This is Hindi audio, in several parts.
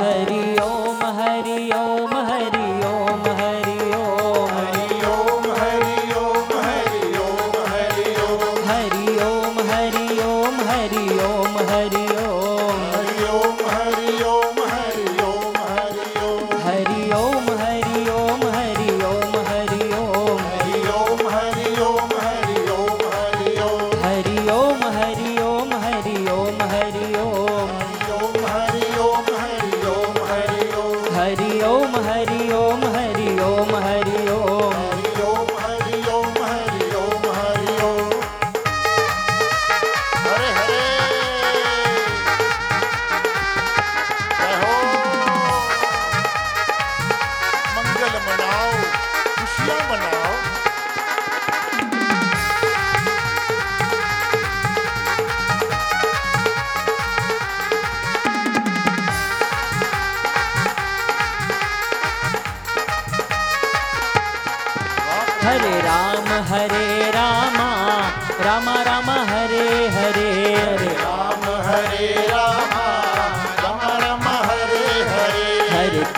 हरि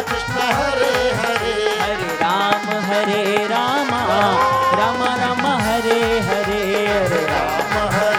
कृष्ण हरे हरे। हरे राम हरे रामा। राम राम हरे हरे हरे राम। हरे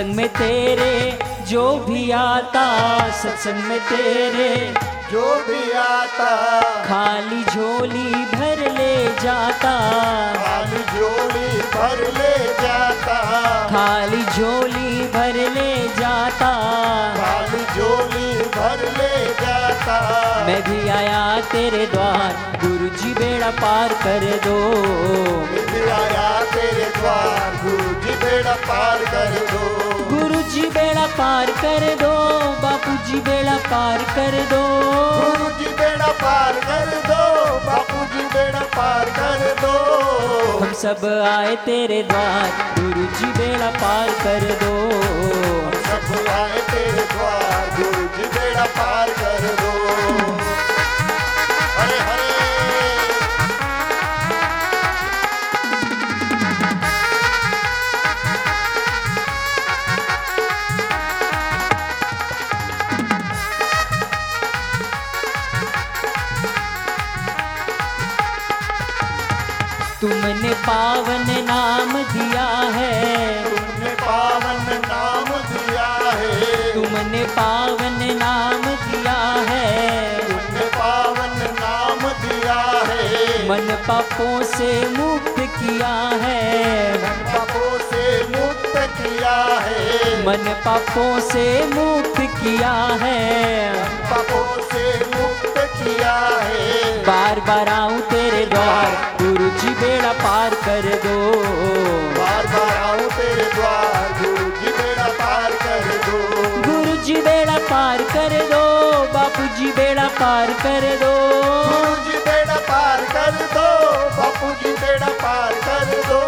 सत्संग में तेरे जो भी आता सत्संग में तेरे। जो भी आता। खाली झोली भर ले जाता। खाली झोली भर ले जाता। खाली झोली भर ले जाता। खाली झोली भर ले जाता। मैं भी आया तेरे द्वार गुरु जी बेड़ा पार कर दो। मैं भी आया तेरे द्वार गुरु जी बेड़ा पार कर दो। गुरु जी बेड़ा पार कर दो बापू जी बेड़ा पार कर दो। गुरु जी बेड़ा पार कर दो बापू जी बेड़ा पार कर दो। हम सब आए तेरे द्वार गुरु जी बेड़ा पार कर दो। हम सब आए तेरे द्वार गुरु जी बेड़ा पार कर दो। तुमने पावन नाम दिया है। तुमने पावन नाम दिया है। तुमने पावन नाम दिया है। तुमने पावन नाम दिया है। मन पापों से मुक्त किया है। मन पापों से मुक्त किया है। मन पापों से मुक्त किया है। पापों से मुक्त किया है। बार बार आऊँ तेरे द्वार गुरु जी बेड़ा पार कर दो। बार बार आऊँ तेरे द्वार गुरु जी बेड़ा पार कर दो। गुरु जी बेड़ा पार कर दो बापू जी बेड़ा पार कर दो। गुरु जी बेड़ा पार कर दो बापू जी बेड़ा पार कर दो।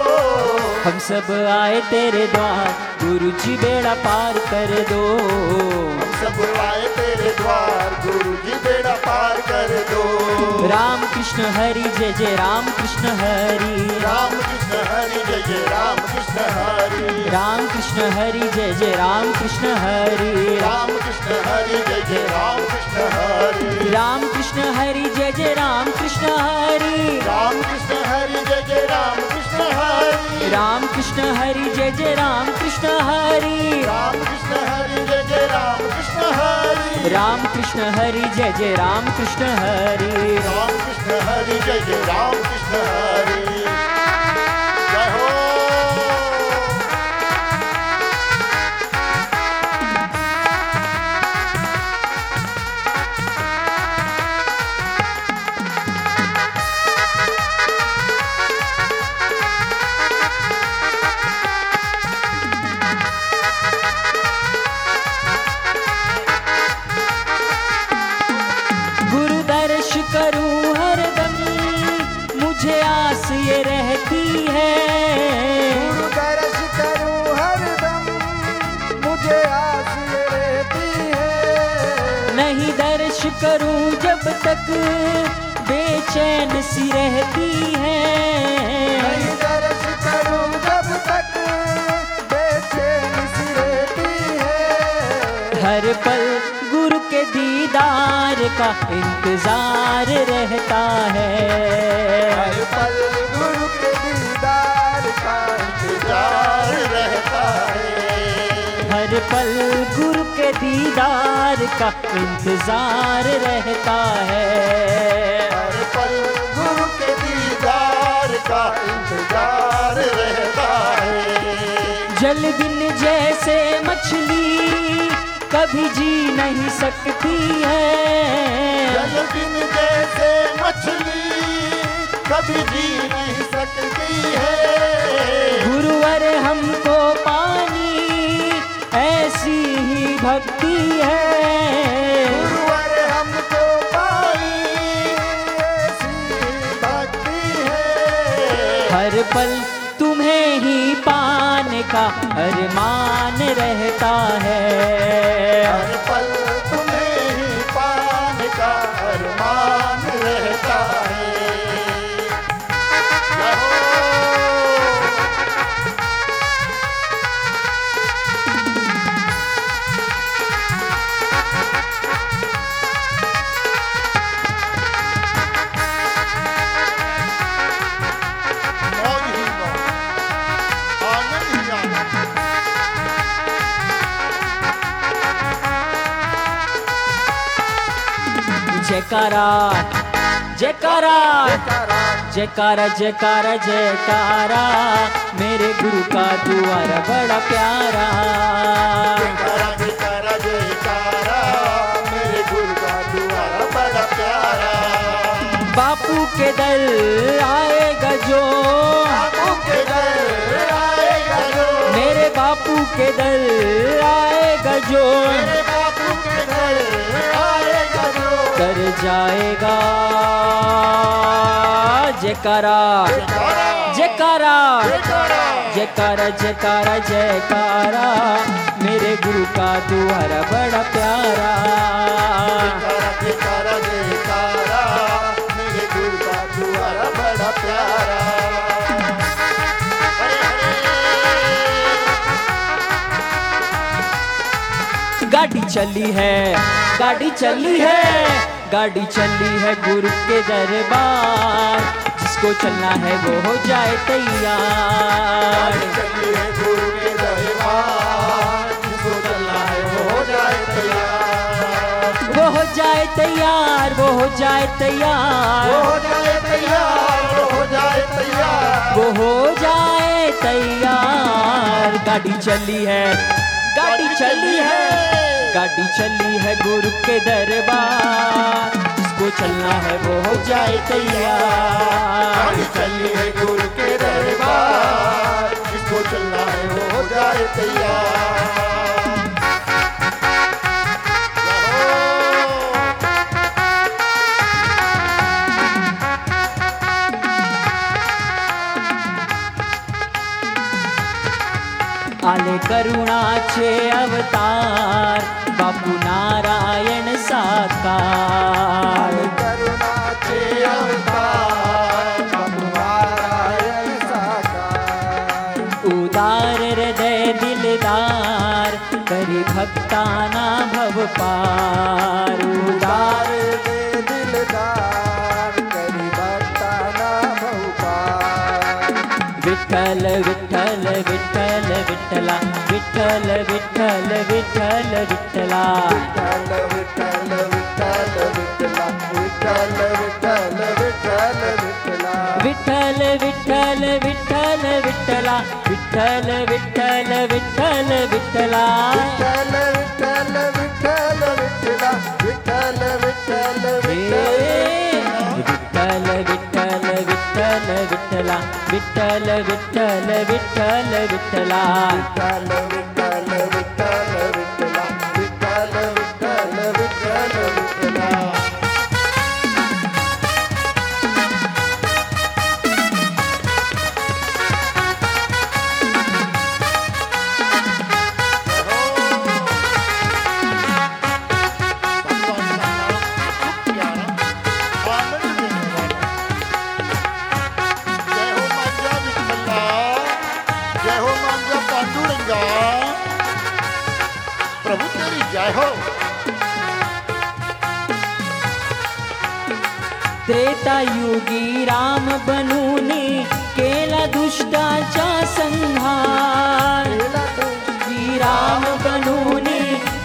हम सब आए तेरे द्वार गुरु जी बेड़ा पार कर दो। हम सब आए तेरे द्वार गुरु जी बेड़ा पार कर दो। राम कृष्ण हरि जय जय राम कृष्ण हरि। राम कृष्ण हरि जय जय राम कृष्ण हरि। राम कृष्ण हरि जय जय राम कृष्ण हरि। राम कृष्ण हरि जय जय राम कृष्ण हरि। राम कृष्ण हरि जय जय राम कृष्ण हरि। राम कृष्ण हरि जय जय राम कृष्ण हरि। राम कृष्ण हरि जय जय राम कृष्ण हरि। राम कृष्ण हरि जय जय राम कृष्ण हरि। राम कृष्ण हरि जय जय राम कृष्ण हरि। राम कृष्ण हरि जय जय राम कृष्ण हरि। तक बेचैन सी रहती है। नहीं दर्श करूँ जब तक बेचैन सी रहती है। हर पल गुरु के दीदार का इंतज़ार रहता है। हर पल गुरु के दीदार का इंतज़ार रहता है। हर पल गुरु के दीदार का इंतज़ार रहता है। हर पल गुरु के दीदार का इंतज़ार रहता है। जल बिन जैसे मछली कभी जी नहीं सकती है। जल बिन जैसे मछली कभी जी नहीं सकती है। गुरुवर हमको पानी ऐसी ही भक्ति है। पल तुम्हें ही पाने का अरमान रहता है। जयकारा जयकारा जयकारा जयकारा जयकारा मेरे गुरु का द्वारा बड़ा प्यारा। जयकारा जयकारा जयकारा मेरे गुरु का द्वारा बड़ा प्यारा। बापू के दल आएगा जो। बापू के दर आएगा जो। मेरे बापू के दल आएगा जो। मेरे बापू के दर आएगा कर जाएगा। जयकारा जयकारा जयकारा जयकारा जयकारा मेरे गुरु का दुआरा बड़ा प्यारा। गाड़ी चली है गाड़ी चली है गाड़ी चली है गुरु के दरबार। जिसको चलना है वो हो जाए तैयार। चली है गुरु के दरबार। जिसको चलना है वो हो जाए तैयार। वो हो जाए तैयार वो हो जाए हो जाए तैयार वो हो जाए तैयार। वो हो जाए तैयार। गाड़ी चली है गाड़ी चली है। गाड़ी चली है गुरु के दरबार। जिसको चलना है वो हो जाए तैयार। गाड़ी चली है गुरु के दरबार। जिसको चलना है वो हो जाए तैयार। आले करुणाचे अवतार। पार उदार दे दिलदार करी बताना बहुपार विठल विठल विठल विठला विठल विठल विठल विठला विठल विठल विठल विठला विठल विठल विठल विठला विठल विठल विठल विठला विठल विठल विठल विठला विठल विठल விட்டல விட்டல விட்டல. விட்டல விட்டல விட்டல விட்டல விட்டலா விட்டல விட்டல. விட்டல விட்டலா விட்டல. त्रेतायुगी राम बनूने केला दुष्टाचा संहार। युगी राम बनूने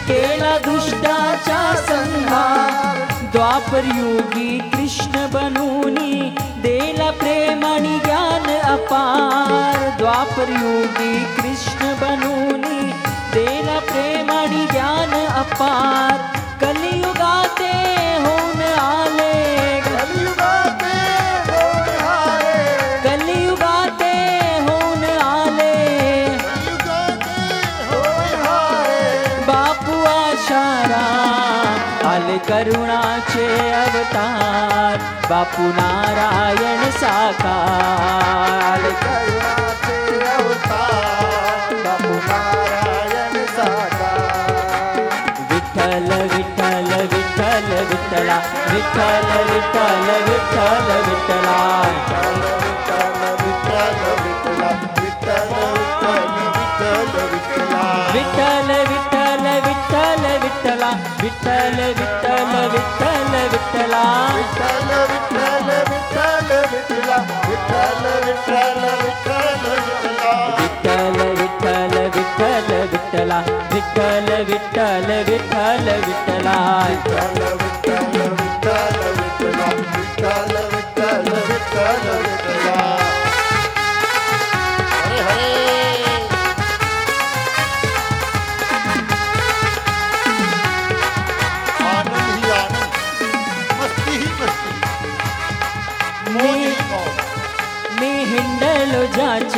केला दुष्टाचा संहार। द्वापर युगी कृष्ण बनूने देला प्रेम आणि ज्ञान अपार। द्वापर युगी कृष्ण बनूने देला प्रेम आणि ज्ञान अपार। कलियुगाते बापू नारायण साकार करुणाचे अवतार बापू नारायण साकार विठ्ठल विठ्ठल विठ्ठल विठ्ठला विठ्ठल विठ्ठल विठ्ठल विठ्ठला विठ्ठल विठ्ठल विठ्ठल विठ्ठल विठ्ठल विठ्ठल विठ्ठल விட்டல விட்டல விட்டல விட்டல விட்டல விட்டல விட்டல விட்டல விட்டல விட்டல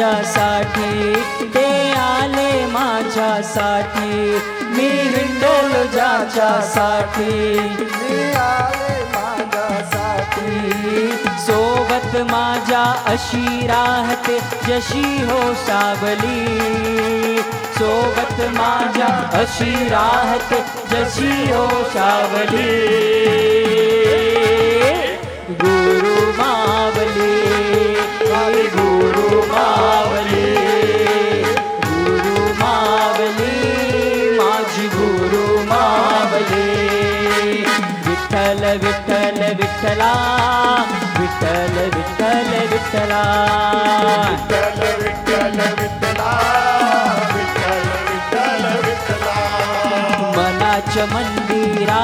ज्याच्यासाठी ते आले माझ्यासाठी मी हिंडलो ज्याच्यासाठी आले माझ्यासाठी सोबत माझ्या अशी राहते जशी हो सावली. सोबत माझ्या अशी राहते जशी हो सावली. विठल विठला विठल विठल विठला विठला मनाच मंदिरा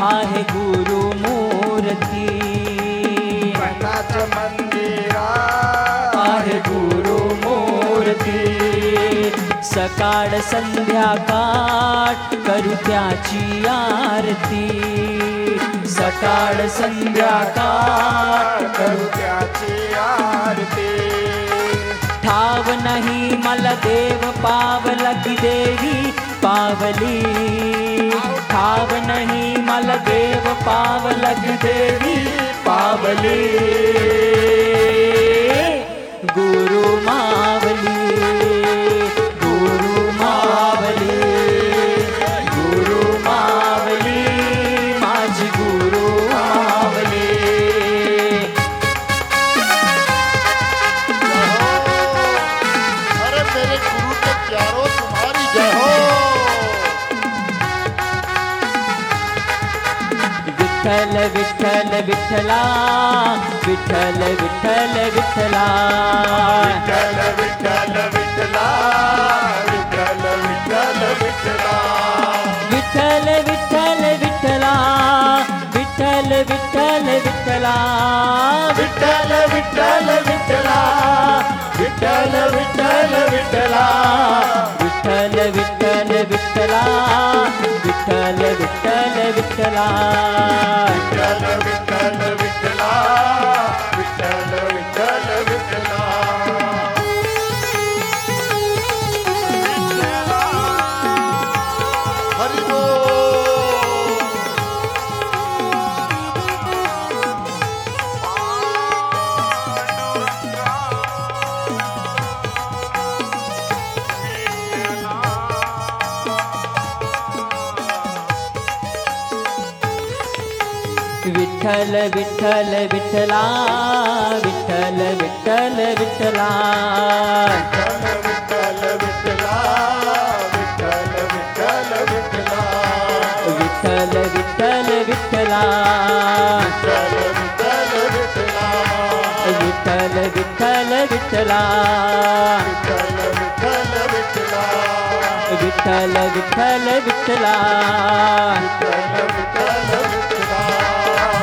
आहे गुरु मूर्ती। मनाच मंदिरा आहे गुरु मूर्ती। सकाळ संध्याकाळ करू त्याची आरती। सकाळ संध्याकाळ. करू त्याची आरती. ठाव नाही मला देव पावला की देवी पावली. ठाव नाही मला देव पावला की देवी पावली. गुरु मावली. விட்டலா விட்டல விட்டல விட்டலா. விட்டல விட்டல விட்டலா விட்டல விட்டல விட்டலா. விட்டல விட்டல விட்டலா விட்டல விட்டல விட்டலா. விட்டல விட்டல விட்டலா விட்டல விட்டல விட்டலா. விட்டல विठल विठला विठल विठल विठला विठल विठला विठल विठल विठला विठल विठल विठला विठल विठल विठला विठल विठल विठला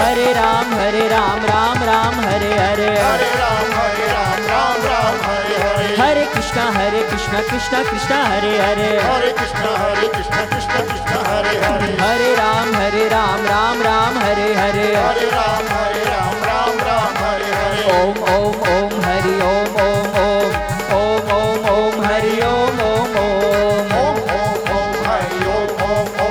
हरे राम हरे राम राम राम हरे हरे हरे। राम हरे राम राम राम हरे हरे। हरे कृष्णा हरे कृष्णा कृष्णा कृष्णा हरे हरे। हरे कृष्ण हरे कृष्ण कृष्ण कृष्ण हरे हरे। हरे राम हरे राम राम राम हरे हरे। हरे राम हरे राम राम राम हरे हरे। ओम ओम ओम हरि ओम ओम ओम। ओम ओम ओम हरि ओम ओम ओम। ओम ओम ओम हरि ओम ओम ओम।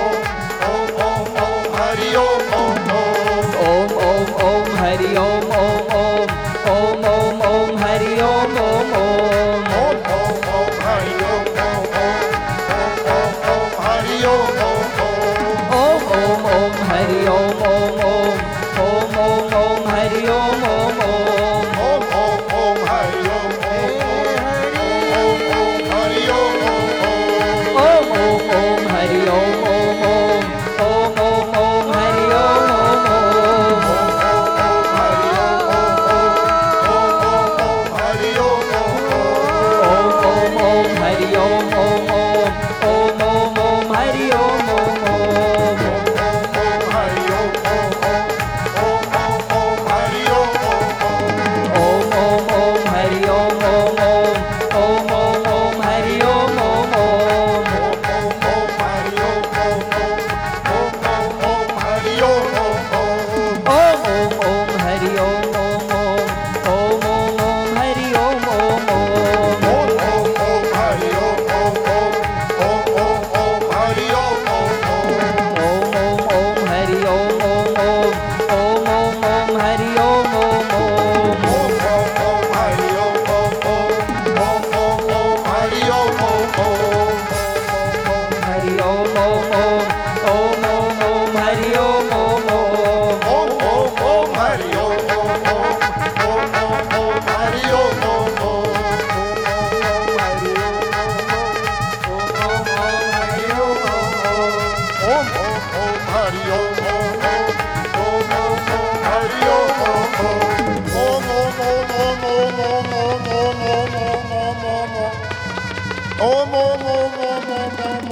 ओम ओम ओम ओम ओम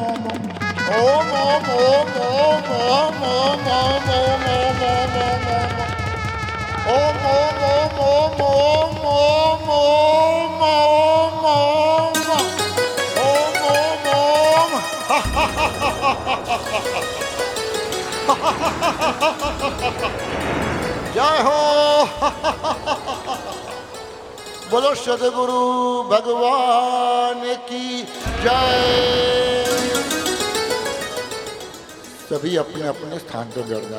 ओम ओम ओम ओम ओम ओम ओम ओम ओम ओम ओम ओम बोलो सदगुरु भगवान की जय। सभी अपने अपने स्थान पर बैठ जाए